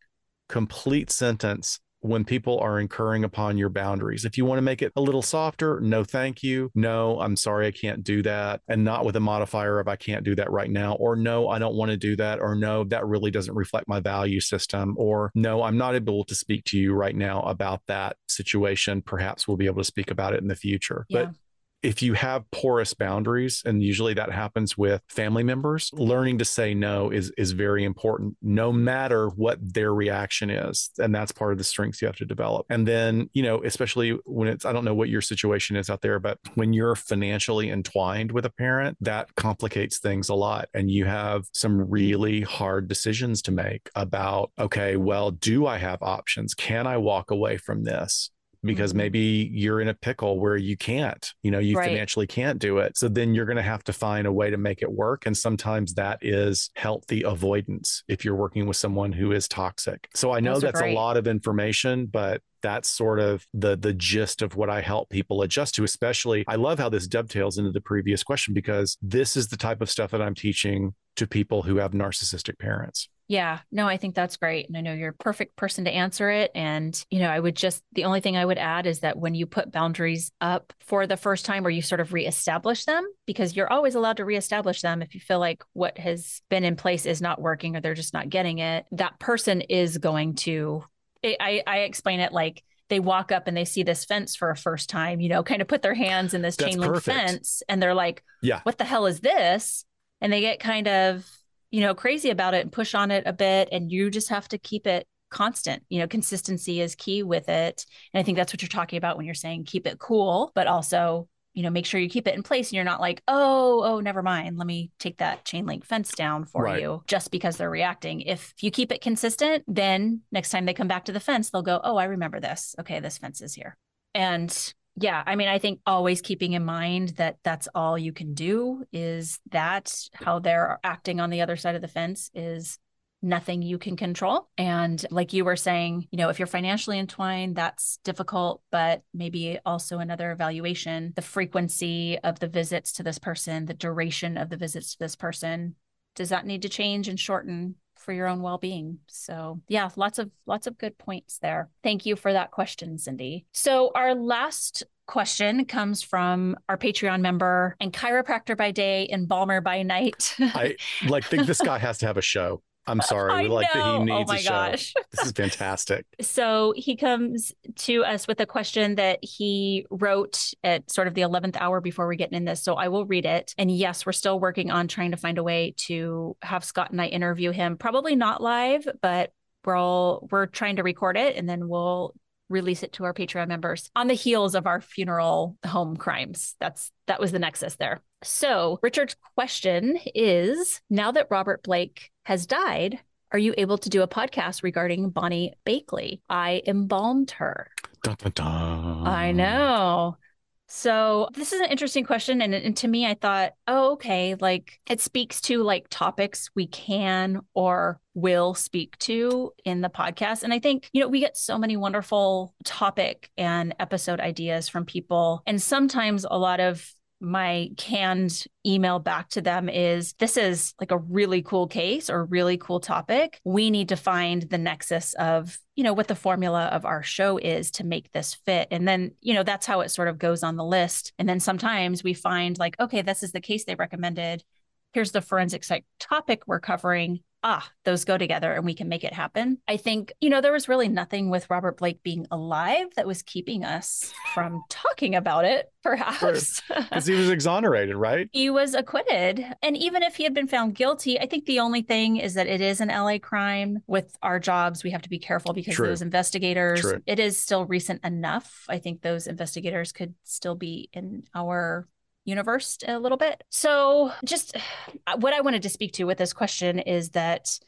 complete sentence when people are incurring upon your boundaries. If you want to make it a little softer, no, thank you. No, I'm sorry, I can't do that. And not with a modifier of I can't do that right now, or no, I don't want to do that, or no, that really doesn't reflect my value system, or no, I'm not able to speak to you right now about that situation. Perhaps we'll be able to speak about it in the future. Yeah. But if you have porous boundaries and usually that happens with family members learning to say no is is very important no matter what their reaction is. And that's part of the strengths you have to develop. And then you know especially when it's i don't know what your situation is out there but when you're financially entwined with a parent that complicates things a lot. And you have some really hard decisions to make about okay well do i have options? Can i walk away from this because mm-hmm. maybe you're in a pickle where you can't, you know, you right. financially can't do it. So then you're going to have to find a way to make it work. And sometimes that is healthy avoidance if you're working with someone who is toxic. So I know Those that's a lot of information, but that's sort of the the gist of what I help people adjust to. Especially, I love how this dovetails into the previous question because this is the type of stuff that I'm teaching to people who have narcissistic parents. Yeah, no, I think that's great. And I know you're a perfect person to answer it. And, you know, I would just, the only thing I would add is that when you put boundaries up for the first time or you sort of reestablish them, because you're always allowed to reestablish them if you feel like what has been in place is not working or they're just not getting it, that person is going to, I, I explain it like, they walk up and they see this fence for a first time, you know, kind of put their hands in this That's chain link perfect. fence and they're like, yeah. what the hell is this? And they get kind of you know, crazy about it and push on it a bit. And you just have to keep it constant. You know, consistency is key with it. And I think that's what you're talking about when you're saying keep it cool, but also, you know, make sure you keep it in place and you're not like, oh, oh, never mind. Let me take that chain link fence down for Right. you just because they're reacting. If you keep it consistent, then next time they come back to the fence, they'll go, oh, I remember this. Okay, this fence is here. And yeah, I mean, I think always keeping in mind that that's all you can do is that how they're acting on the other side of the fence is nothing you can control. And like you were saying, you know, if you're financially entwined, that's difficult, but maybe also another evaluation, the frequency of the visits to this person, the duration of the visits to this person, does that need to change and shorten for your own well-being? So, yeah, lots of lots of good points there. Thank you for that question, Cindy. So, our last question comes from our Patreon member and chiropractor by day, an embalmer by night. I like think this guy has to have a show. I'm sorry. I like that know. he Oh needs my a show. gosh. This is fantastic. so he comes to us with a question that he wrote at sort of the 11th hour before we get in this. So I will read it. And yes, we're still working on trying to find a way to have Scott and I interview him. Probably not live, but we're all, we're trying to record it and then we'll release it to our Patreon members on the heels of our funeral home crimes. That's that was the nexus there. So Richard's question is now that Robert Blake has died, are you able to do a podcast regarding Bonny Bakley? I embalmed her. Dun, dun, dun. I know. So this is an interesting question. And, and to me, I thought, oh, okay, like it speaks to like topics we can or will speak to in the podcast. And I think, you know, we get so many wonderful topic and episode ideas from people. And sometimes a lot of my canned email back to them is this is like a really cool case or really cool topic. We need to find the nexus of, you know, what the formula of our show is to make this fit. And then, you know, that's how it sort of goes on the list. And then sometimes we find like, okay, this is the case they recommended. Here's the forensic psych topic we're covering. Ah, those go together and we can make it happen. I think, you know, there was really nothing with Robert Blake being alive that was keeping us from talking about it, perhaps. Because he was exonerated, right? He was acquitted. And even if he had been found guilty, I think the only thing is that it is an LA crime. With our jobs, we have to be careful because True. those investigators, True. it is still recent enough. I think those investigators could still be in our universe a little bit. So, just uh, what I wanted to speak to with this question is that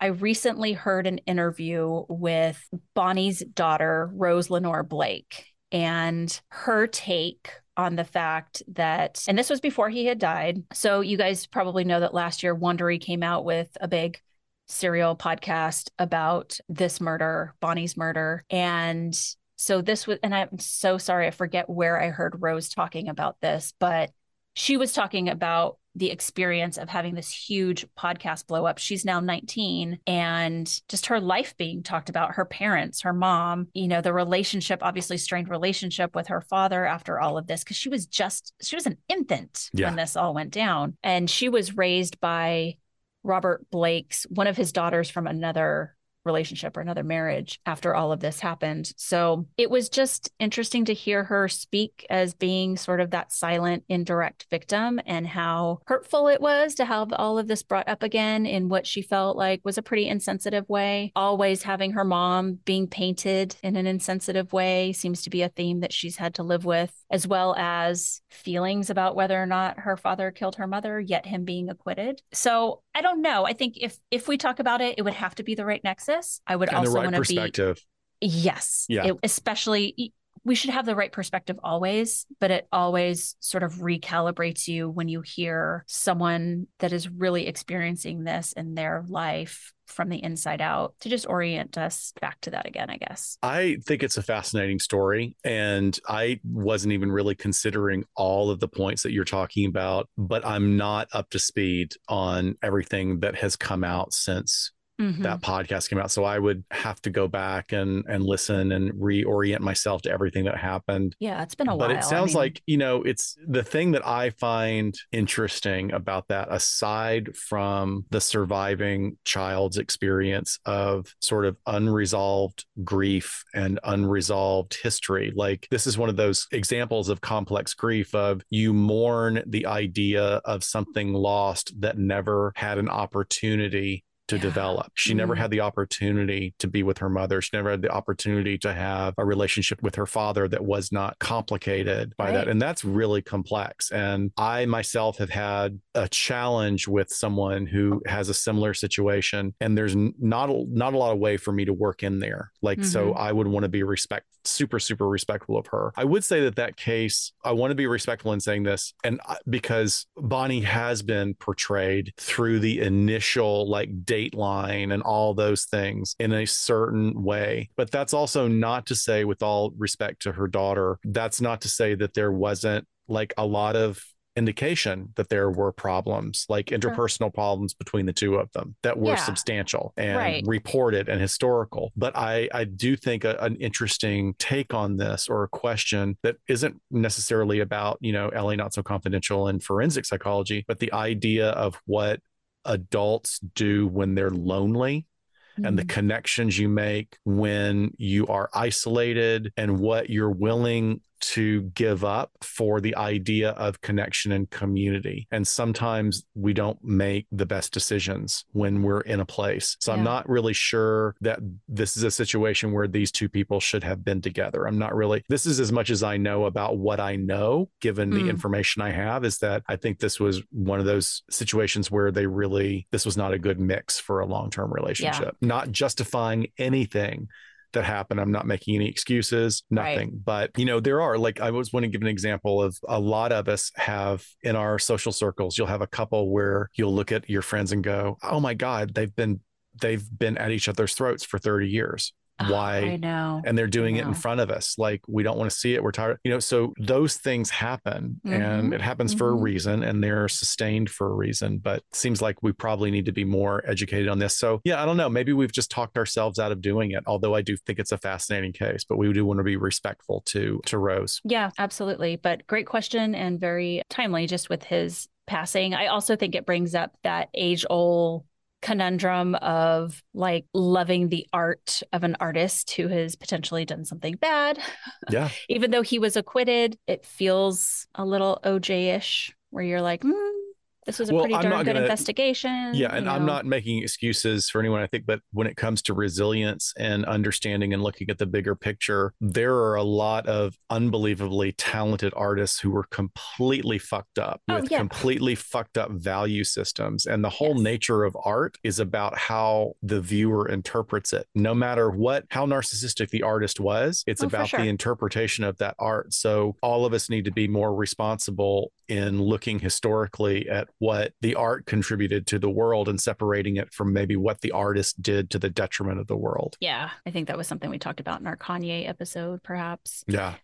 I recently heard an interview with Bonny's daughter, Rose Lenore Blake, and her take on the fact that, and this was before he had died. So, you guys probably know that last year, Wondery came out with a big serial podcast about this murder, Bonny's murder. And so this was, and I'm so sorry, I forget where I heard Rose talking about this, but she was talking about the experience of having this huge podcast blow up. She's now 19 and just her life being talked about, her parents, her mom, you know, the relationship, obviously strained relationship with her father after all of this, because she was just, she was an infant Yeah. when this all went down. And she was raised by Robert Blake's, one of his daughters from another relationship or another marriage after all of this happened. So it was just interesting to hear her speak as being sort of that silent, indirect victim and how hurtful it was to have all of this brought up again in what she felt like was a pretty insensitive way. Always having her mom being painted in an insensitive way seems to be a theme that she's had to live with, as well as feelings about whether or not her father killed her mother, yet him being acquitted. So I don't know. I think if if we talk about it, it would have to be the right nexus. I would And also right want to be perspective. Yes. Yeah. It- especially, we should have the right perspective always, but it always sort of recalibrates you when you hear someone that is really experiencing this in their life from the inside out to just orient us back to that again, I guess. I think it's a fascinating story. And I wasn't even really considering all of the points that you're talking about, but I'm not up to speed on everything that has come out since Mhm. that podcast came out. So I would have to go back and and listen and reorient myself to everything that happened. Yeah, it's been a while. But it sounds mean, like, you know, it's the thing that I find interesting about that, aside from the surviving child's experience of sort of unresolved grief and unresolved history. Like, this is one of those examples of complex grief of you mourn the idea of something lost that never had an opportunity to Yeah. develop. She never Mm. had the opportunity to be with her mother. She never had the opportunity to have a relationship with her father that was not complicated by Right. that. And that's really complex. And I myself have had a challenge with someone who has a similar situation and there's not a, not a lot of way for me to work in there. Like so Mhm. I would want to be respect super super respectful of her. I would say that that case I want to be respectful in saying this and because Bonny has been portrayed through the initial like dateline and all those things in a certain way. But that's also not to say with all respect to her daughter, that's not to say that there wasn't like a lot of indication that there were problems like interpersonal problems between the two of them that were Yeah. substantial and Right. reported and historical but i i do think a, an interesting take on this or a question that isn't necessarily about you know la not so confidential and forensic psychology but the idea of what adults do when they're lonely and the Mhm. connections you make when you are isolated and what you're willing to give up for the idea of connection and community. And sometimes we don't make the best decisions when we're in a place. So I'm not really sure that this is a situation where these two people should have been together. I'm not really, this is as much as I know about what I know, given the Mm. information I have, is that I think this was one of those situations where they really, this was not a good mix for a long term relationship, not justifying anything that happened. I'm not making any excuses, Right. nothing. But, you know, there are, like, I was want to give an example of a lot of us have in our social circles, you'll have a couple where you'll look at your friends and go, oh my God, they've been, they've been at each other's throats for 30 years. Oh, Why? I know. and they're doing it in front of us like we don't want to see it we're tired you know so those things happen and Mhm. it happens for a Mhm. reason and they're sustained for a reason but it seems like we probably need to be more educated on this so yeah i don't know maybe we've just talked ourselves out of doing it although i do think it's a fascinating case but we do want to be respectful to to rose Yeah, absolutely. But great question and very timely just with his passing. I also think it brings up that age old conundrum of like loving the art of an artist who has potentially done something bad. yeah Even though he was acquitted, it feels a little OJ ish where you're like, hmm, this was a Well, pretty I'm darn good gonna- investigation. Yeah, and you I'm not making excuses for anyone, I think, but when it comes to resilience and understanding and looking at the bigger picture, there are a lot of unbelievably talented artists who were completely fucked up Oh, with yeah. completely fucked up value systems. And the whole Yes. nature of art is about how the viewer interprets it. No matter what, how narcissistic the artist was, it's Oh, about sure. the interpretation of that art. So all of us need to be more responsible in looking historically at what the art contributed to the world and separating it from maybe what the artist did to the detriment of the world. Yeah, I think that was something we talked about in our Kanye episode, perhaps. Yeah.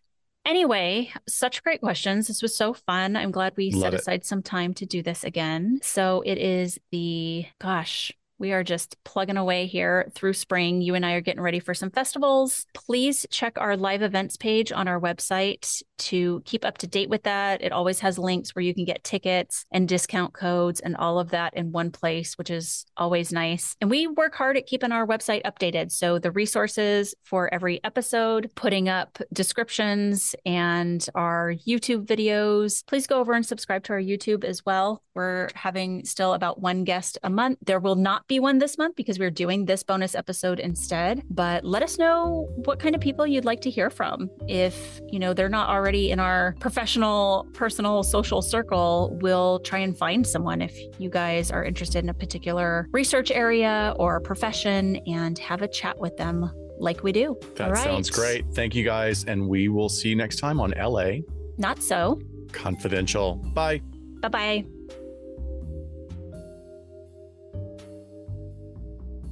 Anyway, such great questions. This was so fun. I'm glad we Love set it. aside some time to do this again. So it is the, gosh, we are just plugging away here through spring. You and I are getting ready for some festivals. Please check our live events page on our website to keep up to date with that. It always has links where you can get tickets and discount codes and all of that in one place, which is always nice. And we work hard at keeping our website updated. So the resources for every episode, putting up descriptions and our YouTube videos. Please go over and subscribe to our YouTube as well. We're having still about one guest a month. There will not be one this month because we're doing this bonus episode instead. But let us know what kind of people you'd like to hear from. If, you know, they're not already in our professional, personal, social circle, we'll try and find someone if you guys are interested in a particular research area or profession and have a chat with them like we do. That right. sounds great. Thank you guys. And we will see you next time on LA Not so. Confidential. Bye. Bye bye.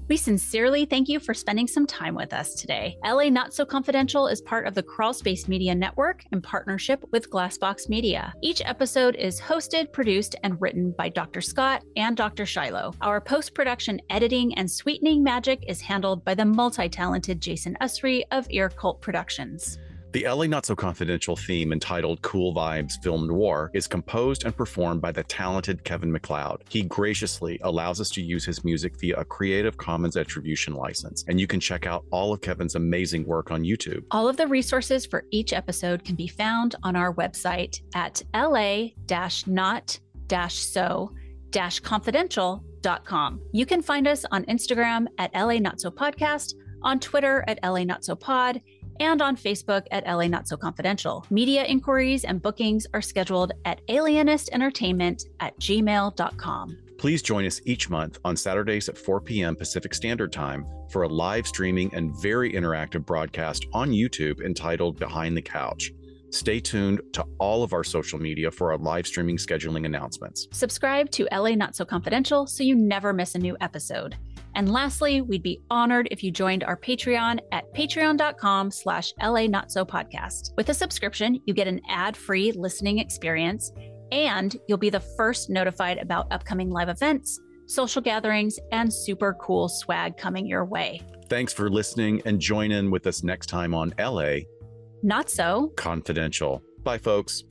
We sincerely thank you for spending some time with us today. LA Not So Confidential is part of the Crawlspace Media Network in partnership with Glassbox Media. Each episode is hosted, produced, and written by Dr. Scott and Dr. Shiloh. Our post production editing and sweetening magic is handled by the multi talented Jason Usry of Ear Cult Productions. The LA Not So Confidential theme entitled Cool Vibes Film Noir is composed and performed by the talented Kevin MacLeod. He graciously allows us to use his music via a Creative Commons attribution license, and you can check out all of Kevin's amazing work on YouTube. All of the resources for each episode can be found on our website at la not so confidential.com. You can find us on Instagram at LA Not So Podcast, on Twitter at LA Not So Pod, and on Facebook at LA Not So Confidential. Media inquiries and bookings are scheduled at alienistentertainment at gmail.com. Please join us each month on Saturdays at 4 p.m. Pacific Standard Time for a live streaming and very interactive broadcast on YouTube entitled Behind the Couch. Stay tuned to all of our social media for our live streaming scheduling announcements. Subscribe to LA Not So Confidential so you never miss a new episode. And lastly, we'd be honored if you joined our Patreon at patreon.com slash LA Not So Podcast. With a subscription, you get an ad-free listening experience, and you'll be the first notified about upcoming live events, social gatherings, and super cool swag coming your way. Thanks for listening and join in with us next time on LA Not So Confidential. Bye, folks.